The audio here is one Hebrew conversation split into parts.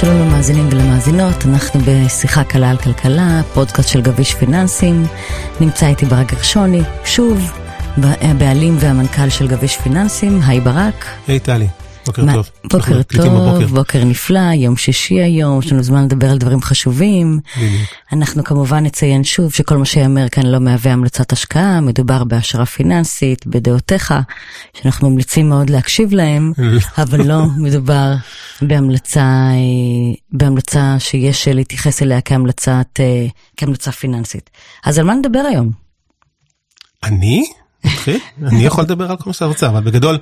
שלום למאזינים ולמאזינות, אנחנו בשיחה קלה על כלכלה, פודקאסט של גביש פיננסים. נמצא איתי ברק גרשוני, שוב, הבעלים והמנכ"ל של גביש פיננסים, היי ברק. היי טלי. בוקר מה, טוב. בוקר טוב, בבוקר. בוקר נפלא, יום שישי היום, יש לנו זמן לדבר על דברים חשובים. בדיוק. אנחנו כמובן נציין שוב שכל מה שיאמר כאן לא מהווה המלצת השקעה, מדובר בהשערה פיננסית, בדעותיך, שאנחנו ממליצים מאוד להקשיב להם, אבל לא מדובר בהמלצה, אה, בהמלצה שיש להתייחס אליה כהמלצת, אה, כהמלצה פיננסית. אז על מה נדבר היום? אני? אני יכול לדבר על כל מה שאתה רוצה, אבל בגדול...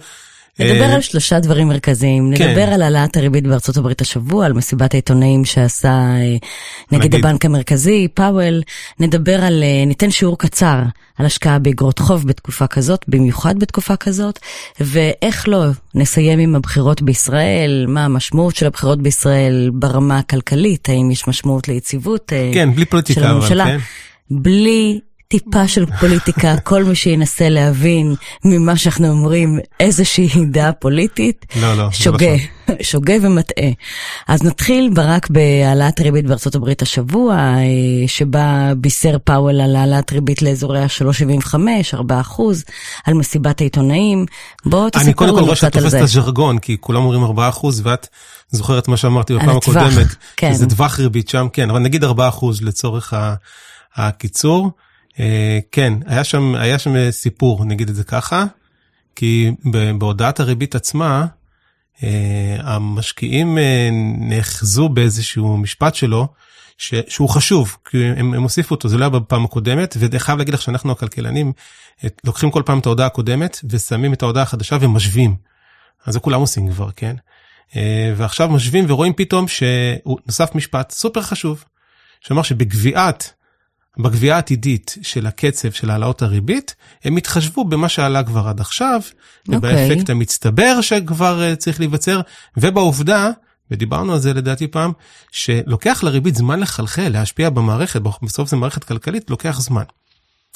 נדבר אה, על שלושה דברים מרכזיים. כן. נדבר על העלאת הריבית בארצות הברית השבוע, על מסיבת העיתונאים שעשה אה, נגד הבנק המרכזי, פאוול. נדבר על, אה, ניתן שיעור קצר על השקעה באגרות חוב בתקופה כזאת, במיוחד בתקופה כזאת, ואיך לא, נסיים עם הבחירות בישראל, מה המשמעות של הבחירות בישראל ברמה הכלכלית, האם יש משמעות ליציבות כן, בלי פוליטיקה, של הממשלה. אבל כן. בלי טיפה של פוליטיקה, כל מי שינסה להבין ממה שאנחנו אומרים איזושהי דעה פוליטית, לא, לא, שוגה, לא שוגה ומטעה. אז נתחיל ברק בהעלאת ריבית בארצות הברית השבוע, אה, שבה בישר פאוול על העלאת ריבית לאזורי ה-3.75, 4 אחוז, על מסיבת העיתונאים. בוא תספר לנו קצת על זה. אני קודם כל רואה שאת תופסת את הז'רגון, כי כולם אומרים 4 אחוז, ואת זוכרת מה שאמרתי בפעם הקודמת. כן. זה טווח ריבית שם, כן, אבל נגיד 4 אחוז לצורך הקיצור. אה, כן, היה שם, היה שם סיפור, נגיד את זה ככה, כי בהודעת הריבית עצמה, אה, המשקיעים אה, נאחזו באיזשהו משפט שלו, ש, שהוא חשוב, כי הם, הם הוסיפו אותו, זה לא היה בפעם הקודמת, ואני חייב להגיד לך שאנחנו הכלכלנים, לוקחים כל פעם את ההודעה הקודמת, ושמים את ההודעה החדשה ומשווים. אז זה כולם עושים כבר, כן? ועכשיו משווים ורואים פתאום שנוסף משפט סופר חשוב, שאומר שבגביעת בגבייה העתידית של הקצב של העלאות הריבית, הם התחשבו במה שעלה כבר עד עכשיו, okay. ובאפקט אוקיי. המצטבר שכבר uh, צריך להיווצר, ובעובדה, ודיברנו על זה לדעתי פעם, שלוקח לריבית זמן לחלחל, להשפיע במערכת, בסוף זה מערכת כלכלית, לוקח זמן.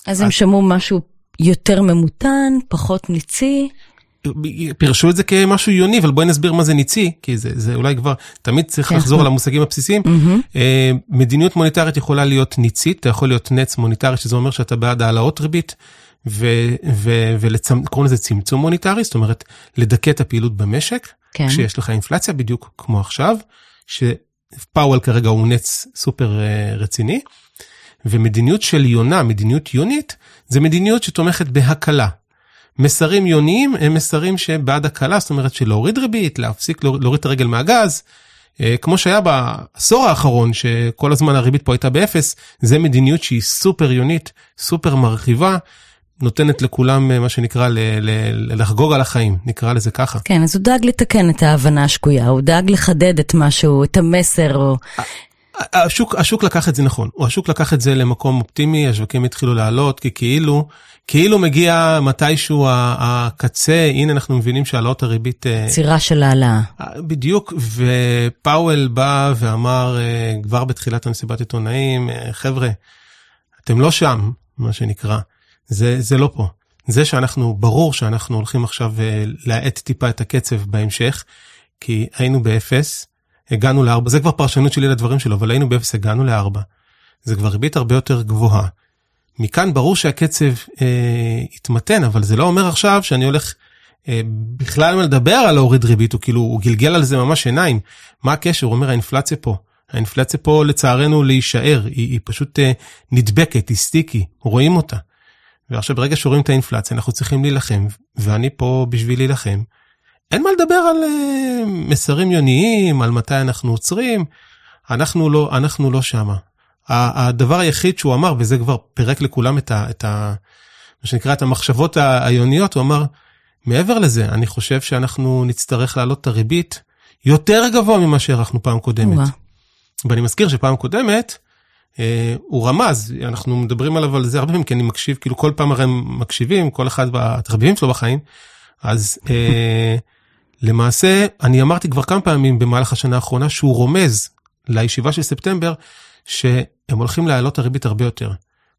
אז הם שמעו משהו יותר ממותן, פחות ניצי? פירשו את זה כמשהו יוני, אבל בואי נסביר מה זה ניצי, כי זה, זה אולי כבר, תמיד צריך כן. לחזור על המושגים הבסיסיים. Mm-hmm. מדיניות מוניטרית יכולה להיות ניצית, אתה יכול להיות נץ מוניטרי, שזה אומר שאתה בעד העלאות ריבית, וקוראים לזה צמצום מוניטרי, זאת אומרת, לדכא את הפעילות במשק, כן. כשיש לך אינפלציה בדיוק כמו עכשיו, שפאוול כרגע הוא נץ סופר אה, רציני, ומדיניות של יונה, מדיניות יונית, זה מדיניות שתומכת בהקלה. מסרים יוניים הם מסרים שבעד הקלה, זאת אומרת שלהוריד ריבית, להפסיק להוריד את הרגל מהגז, אה, כמו שהיה בעשור האחרון, שכל הזמן הריבית פה הייתה באפס, זה מדיניות שהיא סופר יונית, סופר מרחיבה, נותנת לכולם אה, מה שנקרא ל- ל- לחגוג על החיים, נקרא לזה ככה. כן, אז הוא דאג לתקן את ההבנה השגויה, הוא דאג לחדד את משהו, את המסר. או... השוק, השוק לקח את זה נכון, השוק לקח את זה למקום אופטימי, השווקים התחילו לעלות, כי כאילו, כאילו מגיע מתישהו הקצה, הנה אנחנו מבינים שהעלאות הריבית... אה, צירה של העלאה. אה, בדיוק, ופאוול בא ואמר אה, כבר בתחילת המסיבת עיתונאים, חבר'ה, אתם לא שם, מה שנקרא, זה, זה לא פה. זה שאנחנו, ברור שאנחנו הולכים עכשיו להאט טיפה את הקצב בהמשך, כי היינו באפס, הגענו לארבע, זה כבר פרשנות שלי לדברים שלו, אבל היינו באפס, הגענו לארבע. זה כבר ריבית הרבה יותר גבוהה. מכאן ברור שהקצב אה, יתמתן, אבל זה לא אומר עכשיו שאני הולך אה, בכלל לדבר על להוריד ריבית, הוא כאילו, הוא גלגל על זה ממש עיניים. מה הקשר? הוא אומר, האינפלציה פה. האינפלציה פה לצערנו להישאר, היא, היא פשוט אה, נדבקת, היא sticky, רואים אותה. ועכשיו ברגע שרואים את האינפלציה אנחנו צריכים להילחם, ואני פה בשביל להילחם. אין מה לדבר על uh, מסרים יוניים, על מתי אנחנו עוצרים, אנחנו לא, אנחנו לא שמה. הדבר היחיד שהוא אמר, וזה כבר פירק לכולם את ה... את ה מה שנקרא את המחשבות היוניות, הוא אמר, מעבר לזה, אני חושב שאנחנו נצטרך להעלות את הריבית יותר גבוה ממה שהערכנו פעם קודמת. ואני מזכיר שפעם קודמת, אה, הוא רמז, אנחנו מדברים עליו על זה הרבה פעמים, כי אני מקשיב, כאילו כל פעם הרי מקשיבים, כל אחד בתחביבים שלו בחיים, אז אה, למעשה, אני אמרתי כבר כמה פעמים במהלך השנה האחרונה שהוא רומז לישיבה של ספטמבר, שהם הולכים להעלות הריבית הרבה יותר.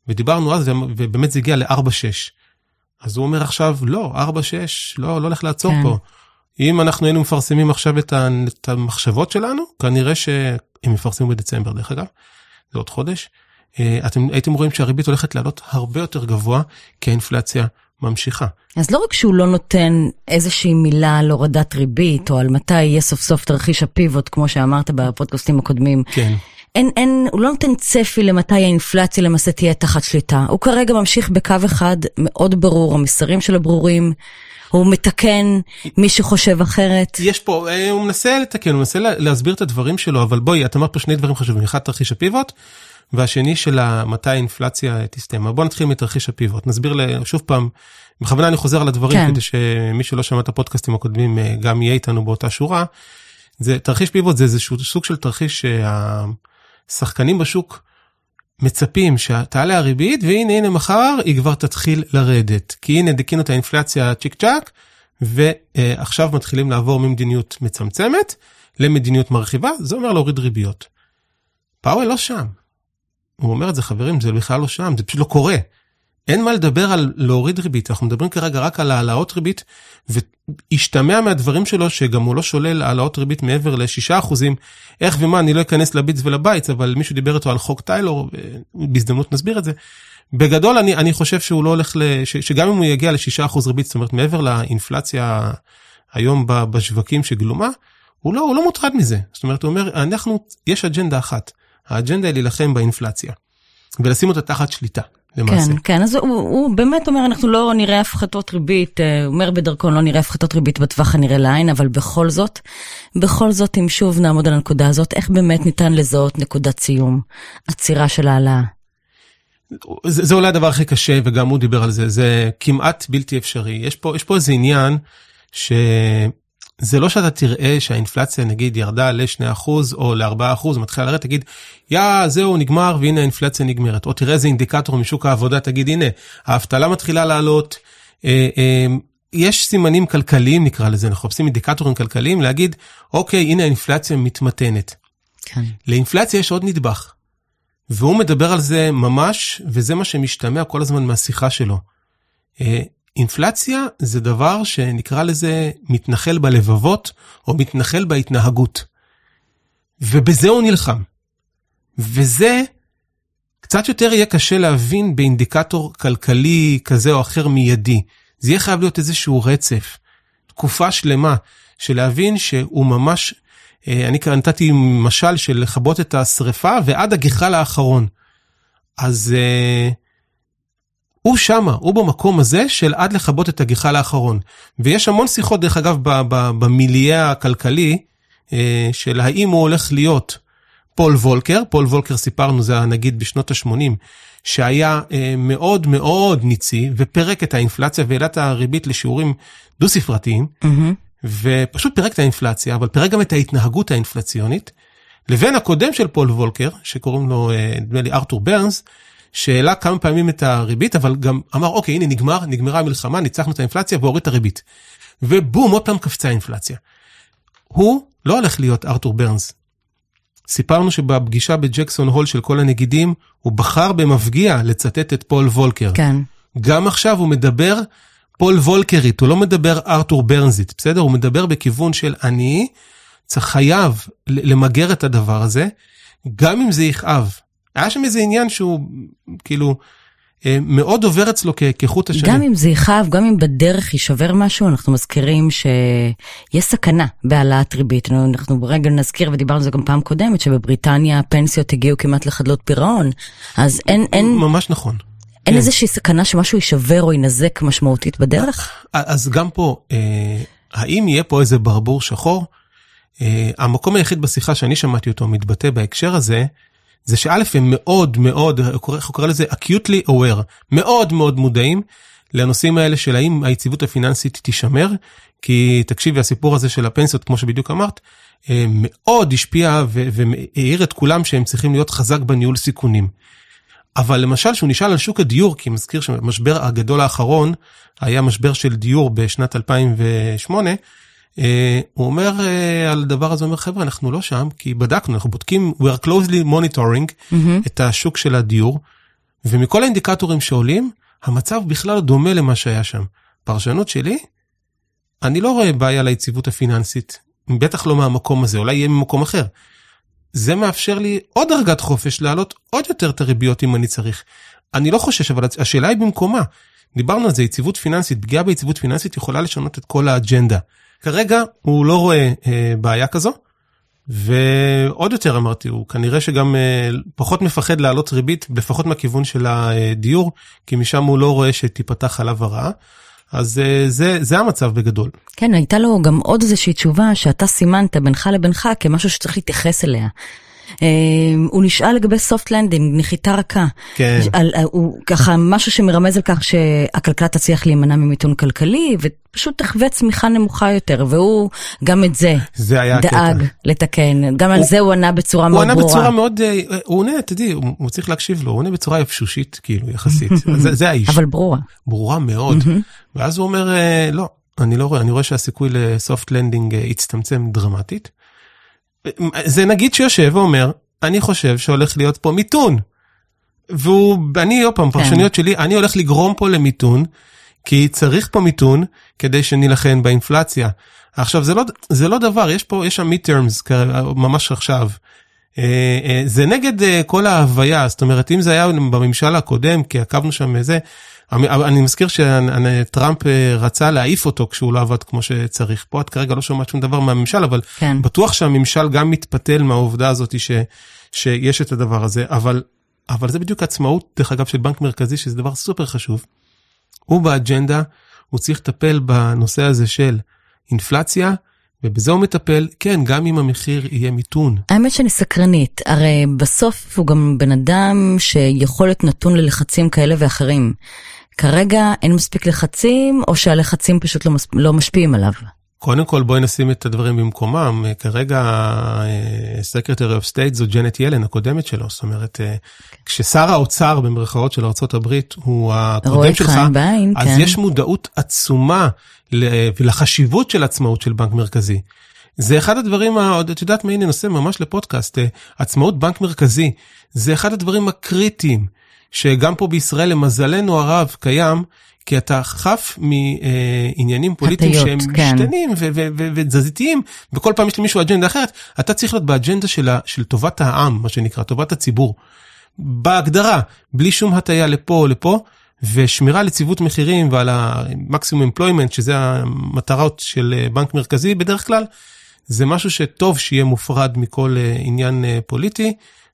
ודיברנו אז, ובאמת זה הגיע ל-4-6. אז הוא אומר עכשיו, לא, 4-6, לא, לא הולך לעצור כן. פה. אם אנחנו היינו מפרסמים עכשיו את, ה, את המחשבות שלנו, כנראה שהם יפרסמו בדצמבר דרך אגב, זה עוד חודש, אה, אתם הייתם רואים שהריבית הולכת לעלות הרבה יותר גבוה, כי האינפלציה ממשיכה. אז לא רק שהוא לא נותן איזושהי מילה על הורדת ריבית, או על מתי יהיה סוף סוף תרחיש הפיבוט, כמו שאמרת בפודקאסטים הקודמים. כן. אין, אין, הוא לא נותן צפי למתי האינפלציה למעשה תהיה תחת שליטה. הוא כרגע ממשיך בקו אחד מאוד ברור, המסרים שלו ברורים. הוא מתקן מי שחושב אחרת. יש פה, אה, הוא מנסה לתקן, הוא מנסה להסביר את הדברים שלו, אבל בואי, את אמרת פה שני דברים חשובים, אחד תרחיש הפיבוט, והשני של מתי האינפלציה תסתיים. בוא נתחיל מתרחיש הפיבוט, נסביר שוב פעם, בכוונה אני חוזר על הדברים כן. כדי שמי שלא שמע את הפודקאסטים הקודמים אה, גם יהיה איתנו באותה שורה. זה תרחיש פיבוט זה איזשהו סוג של תרחיש שהשחקנים בשוק מצפים שתעלה הריבית והנה הנה מחר היא כבר תתחיל לרדת כי הנה דיכינו את האינפלציה צ'יק צ'אק ועכשיו מתחילים לעבור ממדיניות מצמצמת למדיניות מרחיבה זה אומר להוריד ריביות. פאוול לא שם. הוא אומר את זה חברים זה בכלל לא שם זה פשוט לא קורה. אין מה לדבר על להוריד ריבית אנחנו מדברים כרגע רק על העלאות ריבית והשתמע מהדברים שלו שגם הוא לא שולל העלאות ריבית מעבר ל-6 אחוזים איך ומה אני לא אכנס ל bits ול bytes אבל מישהו דיבר איתו על חוק טיילור בהזדמנות נסביר את זה. בגדול אני אני חושב שהוא לא הולך ל... שגם אם הוא יגיע ל-6 אחוז ריבית זאת אומרת מעבר לאינפלציה היום בשווקים שגלומה הוא לא הוא לא מוטרד מזה זאת אומרת הוא אומר אנחנו יש אג'נדה אחת האג'נדה היא להילחם באינפלציה ולשים אותה תחת שליטה. למעשה. כן, כן, אז הוא, הוא באמת אומר, אנחנו לא נראה הפחתות ריבית, אה, הוא אומר בדרכו, לא נראה הפחתות ריבית בטווח הנראה לעין, אבל בכל זאת, בכל זאת, אם שוב נעמוד על הנקודה הזאת, איך באמת ניתן לזהות נקודת סיום, עצירה של העלאה? זה, זה אולי הדבר הכי קשה, וגם הוא דיבר על זה, זה כמעט בלתי אפשרי. יש פה, יש פה איזה עניין, ש... זה לא שאתה תראה שהאינפלציה נגיד ירדה ל-2% או ל-4%, מתחילה לרדת, תגיד, יא, זהו, נגמר, והנה האינפלציה נגמרת. או תראה איזה אינדיקטור משוק העבודה, תגיד, הנה, האבטלה מתחילה לעלות. אה, אה, יש סימנים כלכליים נקרא לזה, אנחנו מחפשים אינדיקטורים כלכליים, להגיד, אוקיי, הנה האינפלציה מתמתנת. כן. לאינפלציה יש עוד נדבך, והוא מדבר על זה ממש, וזה מה שמשתמע כל הזמן מהשיחה שלו. אינפלציה זה דבר שנקרא לזה מתנחל בלבבות או מתנחל בהתנהגות. ובזה הוא נלחם. וזה קצת יותר יהיה קשה להבין באינדיקטור כלכלי כזה או אחר מיידי. זה יהיה חייב להיות איזשהו רצף, תקופה שלמה, של להבין שהוא ממש, אה, אני כאן נתתי משל של לכבות את השריפה ועד הגחל האחרון. אז אה, הוא שמה, הוא במקום הזה של עד לכבות את הגחל האחרון. ויש המון שיחות, דרך אגב, במיליה הכלכלי, אה, של האם הוא הולך להיות פול וולקר, פול וולקר סיפרנו, זה הנגיד בשנות ה-80, שהיה אה, מאוד מאוד ניצי, ופרק את האינפלציה והעלה את הריבית לשיעורים דו-ספרתיים, אהמ. ופשוט פירק את האינפלציה, אבל פירק גם את ההתנהגות האינפלציונית, לבין הקודם של פול וולקר, שקוראים לו, אה, נדמה לי, ארתור ברנס, שהעלה כמה פעמים את הריבית, אבל גם אמר, אוקיי, הנה נגמר, נגמרה המלחמה, ניצחנו את האינפלציה והוריד את הריבית. ובום, עוד פעם קפצה האינפלציה. הוא לא הולך להיות ארתור ברנס. סיפרנו שבפגישה בג'קסון הול של כל הנגידים, הוא בחר במפגיע לצטט את פול וולקר. כן. גם עכשיו הוא מדבר פול וולקרית, הוא לא מדבר ארתור ברנזית, בסדר? הוא מדבר בכיוון של אני צריך חייב למגר את הדבר הזה, גם אם זה יכאב. היה שם איזה עניין שהוא כאילו אה, מאוד עובר אצלו כחוט השני. גם אם זה יכאב, גם אם בדרך יישבר משהו, אנחנו מזכירים שיש סכנה בהעלאת ריבית. אנחנו ברגע נזכיר, ודיברנו על זה גם פעם קודמת, שבבריטניה הפנסיות הגיעו כמעט לחדלות פירעון, אז אין... אין ממש נכון. אין כן. איזושהי סכנה שמשהו יישבר או ינזק משמעותית בדרך? אז גם פה, אה, האם יהיה פה איזה ברבור שחור? אה, המקום היחיד בשיחה שאני שמעתי אותו מתבטא בהקשר הזה, זה שא' הם מאוד מאוד, איך הוא קורא לזה acutely aware, מאוד מאוד מודעים לנושאים האלה של האם היציבות הפיננסית תישמר, כי תקשיבי הסיפור הזה של הפנסיות כמו שבדיוק אמרת, אה, מאוד השפיע והעיר את כולם שהם צריכים להיות חזק בניהול סיכונים. אבל למשל שהוא נשאל על שוק הדיור, כי מזכיר שהמשבר הגדול האחרון היה משבר של דיור בשנת 2008, אה, הוא אומר אה, על הדבר הזה, אומר חבר'ה אנחנו לא שם כי בדקנו אנחנו בודקים we are closely monitoring mm-hmm. את השוק של הדיור ומכל האינדיקטורים שעולים המצב בכלל דומה למה שהיה שם. פרשנות שלי אני לא רואה בעיה ליציבות הפיננסית, בטח לא מהמקום הזה, אולי יהיה ממקום אחר. זה מאפשר לי עוד דרגת חופש להעלות עוד יותר את הריביות אם אני צריך. אני לא חושש, אבל השאלה היא במקומה. דיברנו על זה, יציבות פיננסית, פגיעה ביציבות פיננסית יכולה לשנות את כל האג'נדה. כרגע הוא לא רואה אה, בעיה כזו, ועוד יותר אמרתי, הוא כנראה שגם אה, פחות מפחד להעלות ריבית, לפחות מהכיוון של הדיור, כי משם הוא לא רואה שתיפתח עליו הרעה. אז אה, זה, זה המצב בגדול. כן, הייתה לו גם עוד איזושהי תשובה שאתה סימנת בינך לבינך כמשהו שצריך להתייחס אליה. אמ, הוא נשאל לגבי soft landing, נחיתה רכה. כן. על, הוא ככה משהו שמרמז על כך שהכלכלה תצליח להימנע ממיתון כלכלי, ופשוט תחווה צמיחה נמוכה יותר, והוא גם את זה, זה היה דאג הקטע. לתקן. גם הוא, על זה הוא ענה בצורה הוא מאוד ענה ברורה. בצורה מאוד, אה, הוא עונה, תדעי, הוא, הוא צריך להקשיב לו, הוא עונה בצורה יבשושית, כאילו, יחסית. זה, זה האיש. אבל ברורה. ברורה מאוד. ואז הוא אומר, אה, לא, אני לא רואה, אני רואה שהסיכוי לסופט לנדינג אה, יצטמצם דרמטית. זה נגיד שיושב ואומר, אני חושב שהולך להיות פה מיתון. והוא, אני, עוד פעם, פרשניות שלי, אני הולך לגרום פה למיתון, כי צריך פה מיתון כדי שנילחם באינפלציה. עכשיו, זה לא, זה לא דבר, יש פה, יש שם midterms, ממש עכשיו. אה, אה, זה נגד אה, כל ההוויה, זאת אומרת, אם זה היה בממשל הקודם, כי עקבנו שם זה, אני מזכיר שטראמפ רצה להעיף אותו כשהוא לא עבד כמו שצריך. פה את כרגע לא שומעת שום דבר מהממשל, אבל כן. בטוח שהממשל גם מתפתל מהעובדה הזאת ש, שיש את הדבר הזה, אבל, אבל זה בדיוק עצמאות, דרך אגב, של בנק מרכזי, שזה דבר סופר חשוב. הוא באג'נדה, הוא צריך לטפל בנושא הזה של אינפלציה, ובזה הוא מטפל, כן, גם אם המחיר יהיה מיתון. האמת שאני סקרנית, הרי בסוף הוא גם בן אדם שיכול להיות נתון ללחצים כאלה ואחרים. כרגע אין מספיק לחצים, או שהלחצים פשוט לא, מס... לא משפיעים עליו? קודם כל בואי נשים את הדברים במקומם. כרגע secretary of state זו ג'נט ילן, הקודמת שלו. זאת אומרת, כששר האוצר במרכאות של ארה"ב הוא הקודם שלך, בעין, אז כן. יש מודעות עצומה לחשיבות של עצמאות של בנק מרכזי. זה אחד הדברים, את יודעת מה, הנה נושא ממש לפודקאסט, עצמאות בנק מרכזי, זה אחד הדברים הקריטיים, שגם פה בישראל למזלנו הרב קיים, כי אתה חף מעניינים פוליטיים הטיות, שהם כן. משתנים ותזזיתיים, וכל פעם יש למישהו אג'נדה אחרת, אתה צריך להיות באג'נדה של, של טובת העם, מה שנקרא, טובת הציבור. בהגדרה, בלי שום הטיה לפה או לפה, ושמירה על יציבות מחירים ועל המקסימום אמפלוימנט, שזה המטרות של אה, בנק מרכזי בדרך כלל, זה משהו שטוב שיהיה מופרד מכל אה, עניין אה, פוליטי.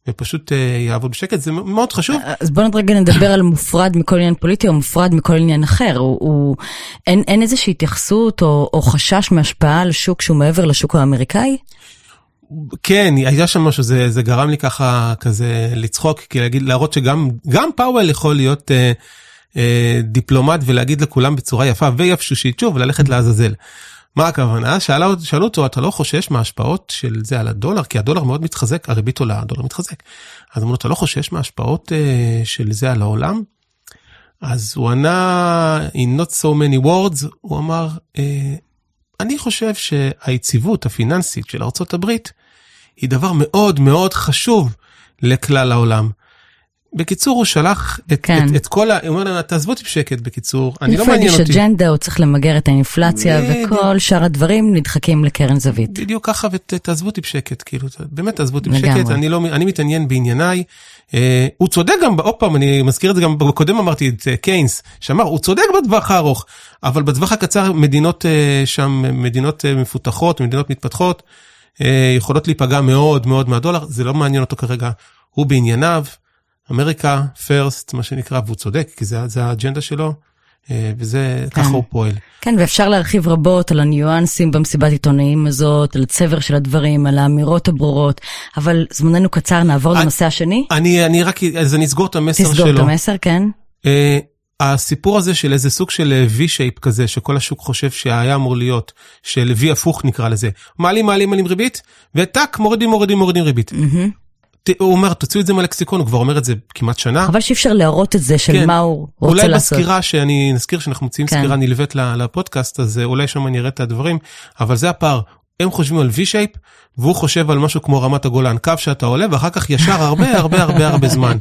ופשוט אה, יעבוד בשקט, זה מאוד חשוב. אז בואו רגע נדבר על מופרד מכל עניין פוליטי או מופרד מכל עניין אחר. הוא, הוא, אין, אין איזושהי התייחסות או, או חשש מהשפעה על שוק שהוא מעבר לשוק האמריקאי? כן, היה שם משהו, זה, זה גרם לי ככה כזה לצחוק, כי להגיד, להראות שגם גם פאוול יכול להיות אה, אה, דיפלומט ולהגיד לכולם בצורה יפה ויבשושית, שוב, וללכת לעזאזל. מה הכוונה? שאלה, שאלו אותו, אתה לא חושש מההשפעות של זה על הדולר? כי הדולר מאוד מתחזק, הריבית עולה, הדולר מתחזק. אז אמרו לו, אתה לא חושש מההשפעות אה, של זה על העולם? אז הוא ענה, in not so many words, הוא אמר, אה, אני חושב שהיציבות הפיננסית של ארה"ב היא דבר מאוד מאוד חשוב לכלל העולם. בקיצור, הוא שלח את, כן. את, את כל ה... הוא אומר לנו, תעזבו אותי בשקט, בקיצור, אני לא מעניין יש אותי. אג'נדה, הוא צריך למגר את האינפלציה, בדיוק. וכל שאר הדברים נדחקים לקרן זווית. בדיוק ככה, ותעזבו אותי בשקט, כאילו, באמת תעזבו אותי. בשקט, אני, לא, אני מתעניין בענייניי. אה, הוא צודק גם, עוד פעם, אני מזכיר את זה גם בקודם אמרתי את אה, קיינס, שאמר, הוא צודק בטווח הארוך, אבל בטווח הקצר מדינות אה, שם, מדינות אה, מפותחות, מדינות מתפתחות, אה, יכולות להיפגע מאוד מאוד מהדולר, זה לא מעניין אותו כרגע, הוא בענייניו, אמריקה פרסט, מה שנקרא, והוא צודק, כי זה, זה האג'נדה שלו, אה, וזה, כן. ככה הוא פועל. כן, ואפשר להרחיב רבות על הניואנסים במסיבת עיתונאים הזאת, על הצבר של הדברים, על האמירות הברורות, אבל זמננו קצר, נעבור אני- לנושא השני. אני, אני רק, אז אני אסגור את המסר שלו. תסגור את המסר, כן. Uh, הסיפור הזה של איזה סוג של V-shape כזה, שכל השוק חושב שהיה אמור להיות, של V הפוך נקרא לזה, מעלים מעלים מעלים ריבית, וטאק מורידים מורידים מורידים ריבית. מהמם. הוא אומר, תוציאו את זה מהלקסיקון, הוא כבר אומר את זה כמעט שנה. חבל שאי אפשר להראות את זה של כן. מה הוא רוצה אולי לעשות. בסקירה שאני נזכיר שאנחנו מוציאים כן. סקירה נלווית לפודקאסט אז אה, אולי שם אני אראה את הדברים אבל זה הפער הם חושבים על V-shape והוא חושב על משהו כמו רמת הגולן קו שאתה עולה ואחר כך ישר הרבה הרבה הרבה הרבה זמן.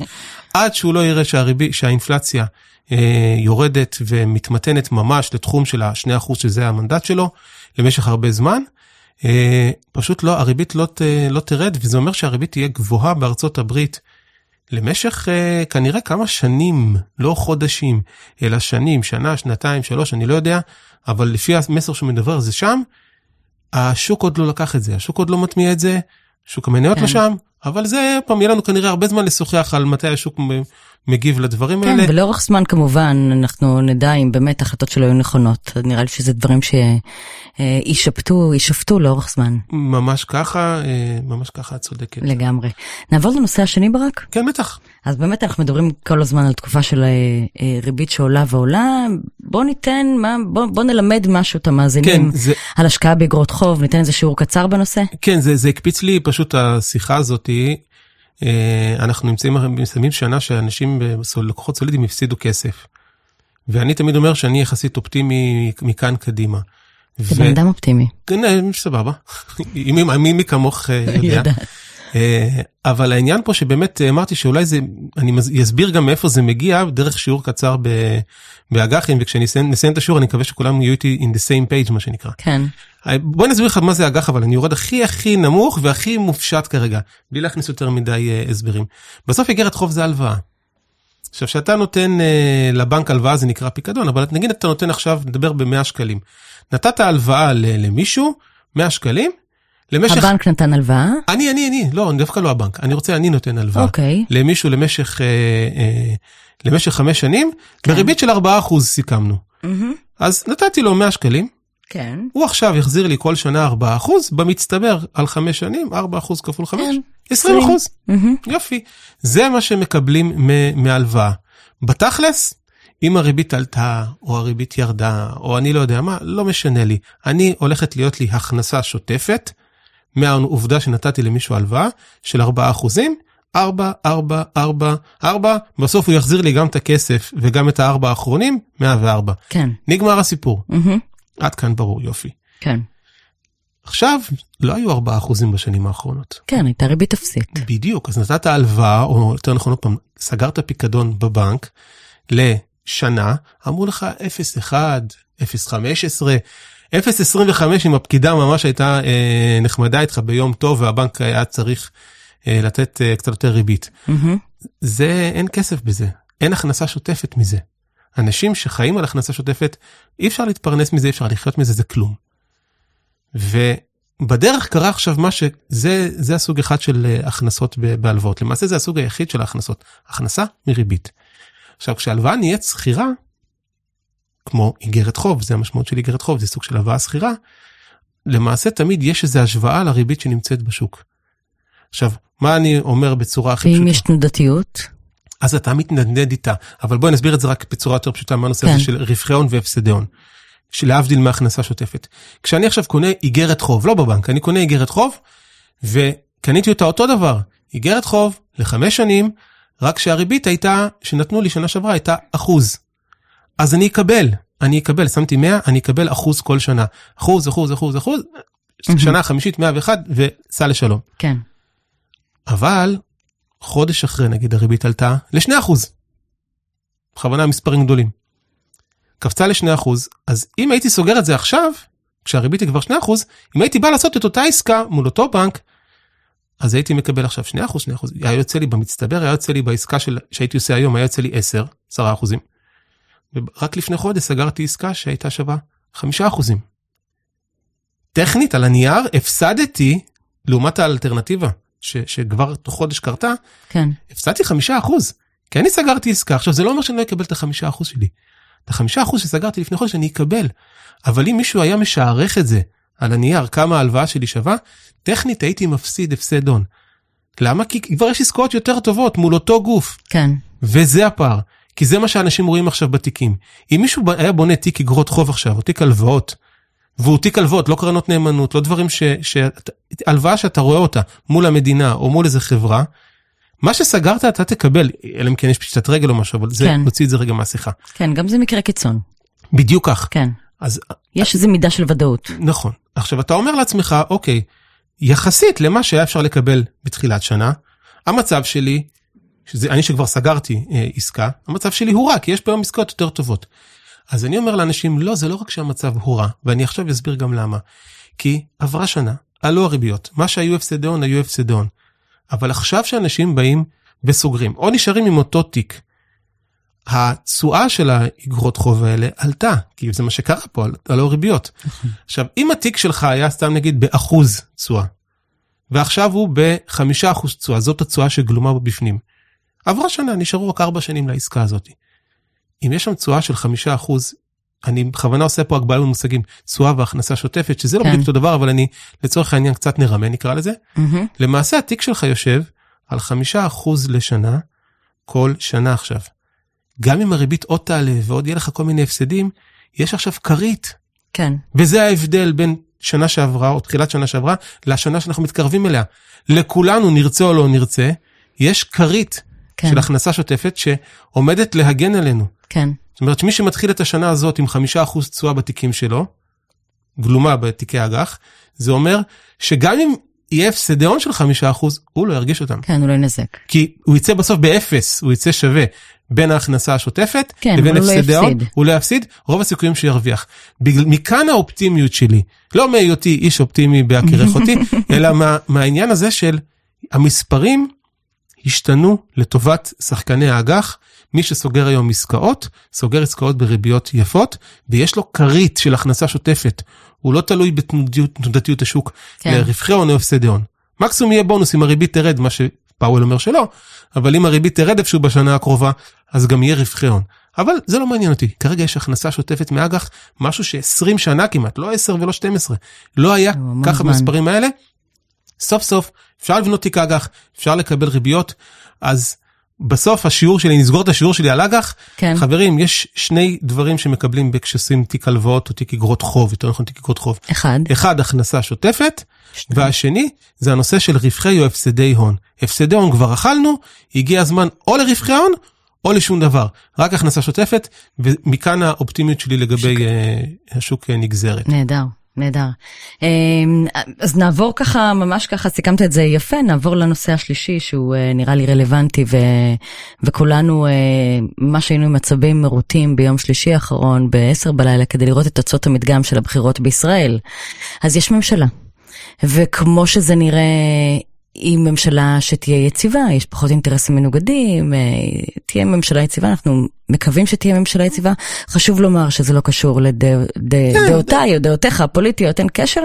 עד שהוא לא יראה שהריבי, שהאינפלציה אה, יורדת ומתמתנת ממש לתחום של ה-2% שזה המנדט שלו, למשך הרבה זמן, פשוט לא, הריבית לא, ת, לא תרד, וזה אומר שהריבית תהיה גבוהה בארצות הברית למשך אה, כנראה כמה שנים, לא חודשים, אלא שנים, שנה, שנתיים, שלוש, אני לא יודע, אבל לפי המסר שהוא מדבר זה שם, השוק עוד לא לקח את זה, השוק עוד לא מטמיע את זה, שוק המניות כן. לא שם, אבל זה פעם יהיה לנו כנראה הרבה זמן לשוחח על מתי השוק מגיב לדברים כן, האלה. ולאורך זמן כמובן אנחנו נדע אם באמת ההחלטות שלו היו נכונות. נראה לי שזה דברים שישפטו, יישפטו לאורך זמן, ממש ככה, אה, ממש ככה את צודקת. לגמרי. נעבור לנושא השני ברק? כן, בטח. אז באמת אנחנו מדברים כל הזמן על תקופה של אה, אה, ריבית שעולה ועולה. בוא ניתן, מה, בוא, בוא נלמד משהו את המאזינים כן, זה, על השקעה באגרות חוב, ניתן איזה שיעור קצר בנושא. כן, זה, זה הקפיץ לי פשוט השיחה הזאתי. אה, אנחנו נמצאים, מסיימים שנה שאנשים, בסול- לקוחות סולידיים הפסידו כסף. ואני תמיד אומר שאני יחסית אופטימי מכאן קדימה. אתה בן אדם אופטימי. כן, אה, סבבה. מי, מי, מי כמוך אה, יודע. אה, אבל העניין פה שבאמת אה, אמרתי שאולי זה, אני אסביר גם מאיפה זה מגיע דרך שיעור קצר באג"חים, וכשאני אסיים נסיים את השיעור אני מקווה שכולם יהיו איתי in the same page מה שנקרא. כן, אה, בוא נסביר לך מה זה אג"ח אבל אני יורד הכי הכי נמוך והכי מופשט כרגע, בלי להכניס יותר מדי הסברים. בסוף איגרת חוב זה הלוואה. עכשיו כשאתה נותן אה, לבנק הלוואה זה נקרא פיקדון, אבל נגיד אתה נותן עכשיו, נדבר ב-100 שקלים. נתת הלוואה למישהו, 100 שקלים, למשך... הבנק נתן הלוואה, אני, אני, אני, לא, דווקא לא הבנק, אני רוצה, אני נותן הלוואה. אוקיי, למישהו למשך, אה, אה, למשך חמש שנים, כן. בריבית של 4% סיכמנו. מהמם. אז נתתי לו 100 שקלים, כן, הוא עכשיו יחזיר לי כל שנה 4%, במצטבר על חמש שנים, 4% כפול 5, כן, 20 אחוז. מהמם. יופי. זה מה שמקבלים מ- מהלוואה. בתכלס, אם הריבית עלתה, או הריבית ירדה, או אני לא יודע מה, לא משנה לי. אני הולכת להיות לי הכנסה שוטפת מהעובדה שנתתי למישהו הלוואה של 4 אחוזים, 4, 4, 4, 4, בסוף הוא יחזיר לי גם את הכסף וגם את הארבע האחרונים, 104. כן, נגמר הסיפור. מהמם. עד כאן ברור, יופי. כן, עכשיו, לא היו 4 אחוזים בשנים האחרונות. כן, הייתה ריבית אפסית. בדיוק, אז נתת הלוואה, או יותר נכון עוד פעם, סגרת פיקדון בבנק לשנה, אמרו לך 0.1, 0.15, 0.25 אם הפקידה ממש הייתה אה, נחמדה איתך ביום טוב והבנק היה צריך אה, לתת אה, קצת יותר ריבית. מהמם. זה, אין כסף בזה, אין הכנסה שוטפת מזה. אנשים שחיים על הכנסה שוטפת, אי אפשר להתפרנס מזה, אי אפשר לחיות מזה, זה כלום. ובדרך קרה עכשיו מה שזה זה הסוג אחד של אה, הכנסות בהלוואות. למעשה זה הסוג היחיד של ההכנסות, הכנסה מריבית. עכשיו כשהלוואה נהיית שכירה, כמו איגרת חוב, זה המשמעות של איגרת חוב, זה סוג של הלוואה שכירה, למעשה תמיד יש איזו השוואה לריבית שנמצאת בשוק. עכשיו, מה אני אומר בצורה הכי פשוטה? ואם יש תנודתיות, אז אתה מתנדנד איתה. אבל בואי נסביר את זה רק בצורה יותר פשוטה, מה הנושא כן. הזה של רווחי הון והפסדי הון. שלהבדיל מהכנסה שוטפת. כשאני עכשיו קונה איגרת חוב, לא בבנק, אני קונה איגרת חוב, וקניתי אותה אותו דבר, איגרת חוב לחמש שנים, רק שהריבית הייתה, שנתנו לי שנה שעברה, הייתה אחוז. אז אני אקבל, אני אקבל, שמתי 100, אני אקבל אחוז כל שנה. אחוז, אחוז, אחוז, אחוז, שנה חמישית 101 וסע לשלום. כן, אבל חודש אחרי נגיד הריבית עלתה ל-2 אחוז. בכוונה מספרים גדולים. קפצה ל-2 אחוז, אז אם הייתי סוגר את זה עכשיו, כשהריבית היא כבר 2 אחוז, אם הייתי בא לעשות את אותה עסקה מול אותו בנק, אז הייתי מקבל עכשיו 2 אחוז, 2 אחוז, היה יוצא לי במצטבר, היה יוצא לי בעסקה של, שהייתי עושה היום, היה יוצא לי 10, 10 אחוזים. ורק לפני חודש סגרתי עסקה שהייתה שווה 5 אחוזים. טכנית, על הנייר, הפסדתי, לעומת האלטרנטיבה, ש, שכבר תוך חודש קרתה, כן, הפסדתי חמישה אחוז. כי אני סגרתי עסקה. עכשיו זה לא אומר שאני לא אקבל את החמישה אחוז שלי. את החמישה אחוז שסגרתי לפני חודש אני אקבל. אבל אם מישהו היה משערך את זה על הנייר כמה ההלוואה שלי שווה, טכנית הייתי מפסיד הפסד הון. למה? כי כבר יש עסקאות יותר טובות מול אותו גוף. כן, וזה הפער. כי זה מה שאנשים רואים עכשיו בתיקים. אם מישהו היה בונה תיק אגרות חוב עכשיו, או תיק הלוואות, והוא תיק הלוואות, לא קרנות נאמנות, לא דברים ש... ש... הלוואה שאתה רואה אותה מול המדינה או מול איזה חברה, מה שסגרת אתה תקבל, אלא אם כן יש פשיטת רגל או משהו, אבל זה, כן. נוציא את זה רגע מהשיחה. כן, גם זה מקרה קיצון. בדיוק כך. כן, אז יש איזו מידה של ודאות. נכון. עכשיו אתה אומר לעצמך, אוקיי, יחסית למה שהיה אפשר לקבל בתחילת שנה, המצב שלי שזה אני שכבר סגרתי אה, עסקה, המצב שלי הוא רע, כי יש פה היום עסקאות יותר טובות. אז אני אומר לאנשים, לא, זה לא רק שהמצב הוא רע, ואני עכשיו אסביר גם למה. כי עברה שנה, עלו הריביות, מה שהיו הפסדי הון היו הפסדי הון. אבל עכשיו שאנשים באים וסוגרים, או נשארים עם אותו תיק, התשואה של האגרות חוב האלה עלתה, כי זה מה שקרה פה, עלו ריביות. עכשיו, אם התיק שלך היה סתם נגיד באחוז תשואה, ועכשיו הוא בחמישה אחוז תשואה, זאת התשואה שגלומה בו בפנים. עברה שנה, נשארו רק ארבע שנים לעסקה הזאת. אם יש שם תשואה של חמישה אחוז, אני בכוונה עושה פה הגבלה במושגים תשואה והכנסה שוטפת, שזה לא כן. בדיוק אותו דבר, אבל אני לצורך העניין קצת נרמה נקרא לזה. Mm-hmm. למעשה התיק שלך יושב על חמישה אחוז לשנה, כל שנה עכשיו. גם אם הריבית עוד תעלה ועוד יהיה לך כל מיני הפסדים, יש עכשיו כרית. כן. וזה ההבדל בין שנה שעברה או תחילת שנה שעברה לשנה שאנחנו מתקרבים אליה. לכולנו, נרצה או לא נרצה, יש כרית כן. של הכנסה שוטפת שעומדת להגן עלינו. כן. זאת אומרת שמי שמתחיל את השנה הזאת עם חמישה אחוז תשואה בתיקים שלו, גלומה בתיקי אג"ח, זה אומר שגם אם יהיה הפסדי הון של חמישה אחוז, הוא לא ירגיש אותם. כן, הוא לא ינזק. כי הוא יצא בסוף באפס, הוא יצא שווה. בין ההכנסה השוטפת כן, לבין הפסדי ההון, הוא לא יפסיד, רוב הסיכויים שירוויח. בגלל, מכאן האופטימיות שלי, לא מהיותי איש אופטימי בהכירך אותי, אלא מה, מהעניין הזה של המספרים השתנו לטובת שחקני האג"ח. מי שסוגר היום עסקאות, סוגר עסקאות בריביות יפות, ויש לו כרית של הכנסה שוטפת. הוא לא תלוי בתנודתיות השוק כן. לרווחי הון או הפסדי הון. מקסימום יהיה בונוס אם הריבית תרד, מה שפאוול אומר שלא, אבל אם הריבית תרד איפשהו בשנה הקרובה, אז גם יהיה רווחי הון. אבל זה לא מעניין אותי, כרגע יש הכנסה שוטפת מאג"ח, משהו ש-20 שנה כמעט, לא 10 ולא 12, לא היה ככה במספרים האלה. סוף סוף אפשר לבנות תיק אג"ח, אפשר לקבל ריביות, אז בסוף השיעור שלי, נסגור את השיעור שלי על אג"ח, כן. חברים, יש שני דברים שמקבלים כשעושים תיק הלוואות או תיק אגרות חוב, יותר נכון תיק אגרות חוב. אחד. אחד, הכנסה שוטפת, שני. והשני, זה הנושא של רווחי או הפסדי הון. הפסדי הון כבר אכלנו, הגיע הזמן או לרווחי הון או לשום דבר, רק הכנסה שוטפת, ומכאן האופטימיות שלי לגבי uh, השוק uh, נגזרת. נהדר. נהדר. אמ, אז נעבור ככה, ממש ככה, סיכמת את זה יפה, נעבור לנושא השלישי שהוא אה, נראה לי רלוונטי ו, וכולנו, מה שהיינו מצבים מרוטים ביום שלישי האחרון ב-10 בלילה כדי לראות את תוצאות המדגם של הבחירות בישראל. אז יש ממשלה, וכמו שזה נראה, היא ממשלה שתהיה יציבה, יש פחות אינטרסים מנוגדים, אה, תהיה ממשלה יציבה, אנחנו מקווים שתהיה ממשלה יציבה. חשוב לומר שזה לא קשור לדעותיי כן, או דעותיך הפוליטיות, אין קשר.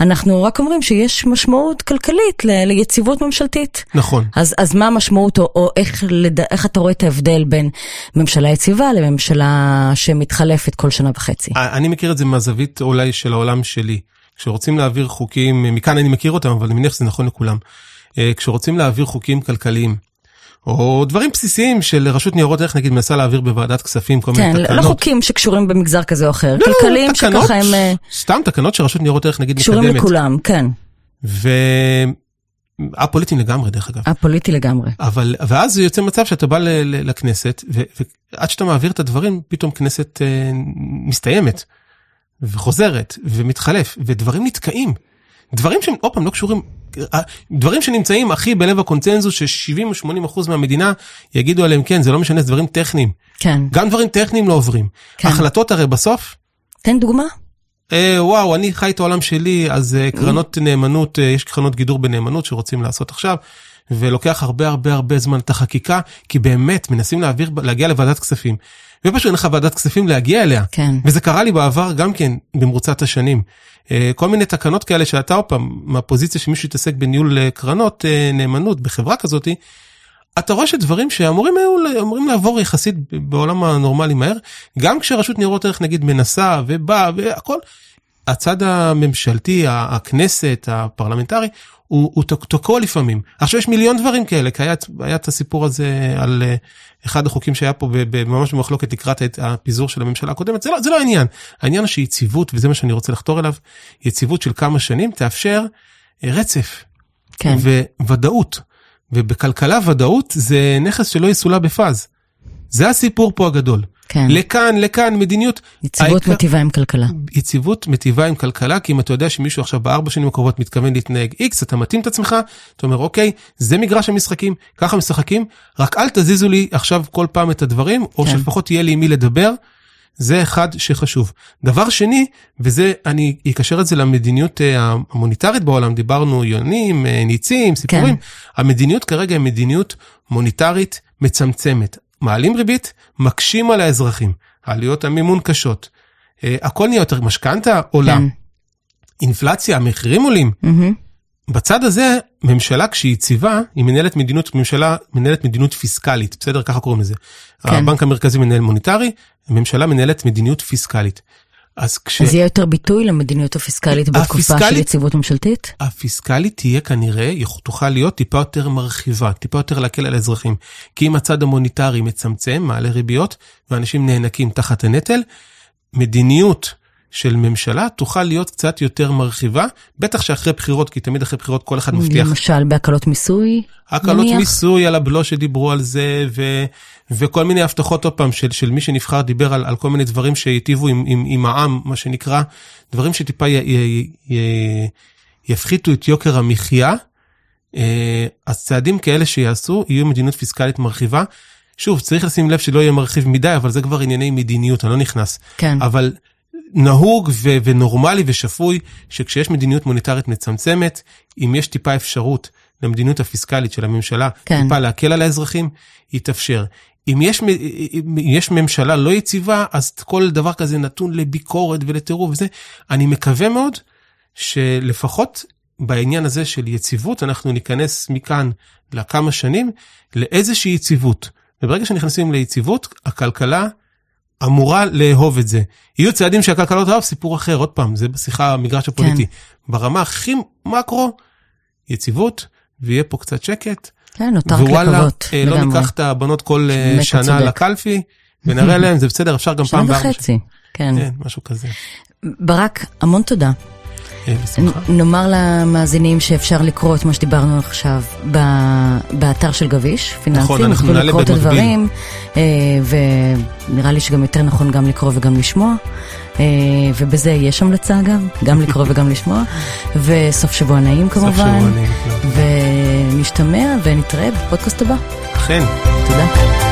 אנחנו רק אומרים שיש משמעות כלכלית ליציבות ממשלתית. נכון. אז, אז מה המשמעות, או, או איך, לד... איך אתה רואה את ההבדל בין ממשלה יציבה לממשלה שמתחלפת כל שנה וחצי? אני מכיר את זה מהזווית אולי של העולם שלי. כשרוצים להעביר חוקים, מכאן אני מכיר אותם, אבל אני מניח שזה נכון לכולם. אה, כשרוצים להעביר חוקים כלכליים, או דברים בסיסיים של רשות ניירות ערך נגיד מנסה להעביר בוועדת כספים כל כן, מיני תקנות. כן, לא חוקים שקשורים במגזר כזה או אחר, לא, כלכליים תקנות, שככה הם... אה, סתם תקנות שרשות ניירות ערך נגיד קשורים מקדמת. קשורים לכולם, כן. ו... א-פוליטיים לגמרי דרך אגב. א-פוליטי לגמרי. אבל, ואז יוצא מצב שאתה בא ל- ל- לכנסת, ועד שאתה מעביר את הדברים, פתאום כנסת אה, מסתיימת. וחוזרת ומתחלף ודברים נתקעים. דברים שהם עוד פעם לא קשורים, דברים שנמצאים הכי בלב הקונצנזוס ש-70 או 80% מהמדינה יגידו עליהם כן זה לא משנה זה דברים טכניים. כן. גם דברים טכניים לא עוברים. כן. החלטות הרי בסוף. תן דוגמה. אה, וואו אני חי את העולם שלי אז אה, קרנות נאמנות אה, יש קרנות גידור בנאמנות שרוצים לעשות עכשיו. ולוקח הרבה הרבה הרבה זמן את החקיקה כי באמת מנסים להעביר להגיע לוועדת כספים. ופשוט אין לך ועדת כספים להגיע אליה. כן. וזה קרה לי בעבר גם כן במרוצת השנים. אה, כל מיני תקנות כאלה שאתה עוד פעם מהפוזיציה שמישהו יתעסק בניהול אה, קרנות אה, נאמנות בחברה כזאתי. אתה רואה שדברים שאמורים היו אמורים לעבור יחסית בעולם הנורמלי מהר גם כשרשות ניירות ערך נגיד מנסה ובאה והכל הצד הממשלתי הכנסת הפרלמנטרי הוא, הוא תוקע לפעמים. עכשיו יש מיליון דברים כאלה, כי היה, היה את הסיפור הזה על uh, אחד החוקים שהיה פה ממש במחלוקת לקראת את הפיזור של הממשלה הקודמת, זה לא, זה לא העניין. העניין הוא שיציבות, וזה מה שאני רוצה לחתור אליו, יציבות של כמה שנים תאפשר uh, רצף. כן. וודאות. ובכלכלה ודאות זה נכס שלא יסולא בפאז. זה הסיפור פה הגדול. כן. לכאן, לכאן, מדיניות. יציבות העיקר- מטיבה עם כלכלה. יציבות מטיבה עם כלכלה, כי אם אתה יודע שמישהו עכשיו בארבע שנים הקרובות מתכוון להתנהג X, אתה מתאים את עצמך, אתה אומר, אוקיי, זה מגרש המשחקים, ככה משחקים, רק אל תזיזו לי עכשיו כל פעם את הדברים, או כן. שלפחות יהיה לי עם מי לדבר. זה אחד שחשוב. דבר שני, וזה, אני אקשר את זה למדיניות אה, המוניטרית בעולם, דיברנו יונים, אה, ניצים, סיפורים, כן. המדיניות כרגע היא מדיניות מוניטרית מצמצמת. מעלים ריבית, מקשים על האזרחים, עלויות המימון קשות. אה, הכל נהיה יותר משכנתה עולה, כן. אינפלציה, המחירים עולים. מהמם. בצד הזה, ממשלה כשהיא יציבה, היא מנהלת מדיניות, ממשלה מנהלת מדיניות פיסקלית, בסדר? ככה קוראים לזה. כן. הבנק המרכזי מנהל מוניטרי, הממשלה מנהלת מדיניות פיסקלית. אז כש... אז יהיה יותר ביטוי למדיניות הפיסקלית בתקופה של הפיסקלית- יציבות ממשלתית? הפיסקלית תהיה כנראה, תוכל להיות טיפה יותר מרחיבה, טיפה יותר להקל על האזרחים. כי אם הצד המוניטרי מצמצם, מעלה ריביות, ואנשים נאנקים תחת הנטל, מדיניות של ממשלה תוכל להיות קצת יותר מרחיבה, בטח שאחרי בחירות, כי תמיד אחרי בחירות כל אחד מבטיח למשל בהקלות מיסוי? הקלות נניח? מיסוי על הבלו שדיברו על זה, ו, וכל מיני הבטחות עוד פעם של, של מי שנבחר דיבר על, על כל מיני דברים שהיטיבו עם, עם, עם העם, מה שנקרא, דברים שטיפה י, י, י, יפחיתו את יוקר המחיה. אה, אז צעדים כאלה שיעשו, יהיו מדיניות פיסקלית מרחיבה. שוב, צריך לשים לב שלא יהיה מרחיב מדי, אבל זה כבר ענייני מדיניות, אני לא נכנס. כן. אבל נהוג ו- ונורמלי ושפוי שכשיש מדיניות מוניטרית מצמצמת, אם יש טיפה אפשרות למדיניות הפיסקלית של הממשלה, כן. טיפה להקל על האזרחים, יתאפשר. אם יש, אם יש ממשלה לא יציבה, אז כל דבר כזה נתון לביקורת ולטירוף וזה. אני מקווה מאוד שלפחות בעניין הזה של יציבות, אנחנו ניכנס מכאן לכמה שנים לאיזושהי יציבות. וברגע שנכנסים ליציבות, הכלכלה אמורה לאהוב את זה. יהיו צעדים שהכלכלה לא תאהב, סיפור אחר, עוד פעם, זה בשיחה המגרש הפוליטי. ברמה הכי מקרו, יציבות, ויהיה פה קצת שקט. כן, נותר רק ווואלה, לקוות. אה, לא לגמרי. ניקח את הבנות כל אה, שנה צודק. לקלפי, ונראה להם, זה בסדר, אפשר גם שנה פעם בארבע וחצי, כן. כן, משהו כזה. ברק, המון תודה. אה, בשמחה. נאמר למאזינים שאפשר לקרוא את מה שדיברנו עכשיו באתר של גביש, פיננסים, נכון, אנחנו נעלה לקרוא את. הדברים, אה, ונראה לי שגם יותר נכון גם לקרוא וגם לשמוע, אה, ובזה יש המלצה אגב, גם לקרוא וגם לשמוע, וסוף שבוע נעים סוף כמובן, שבוע נעים. ונשתמע ונתראה בפודקאסט הבא. אכן. תודה.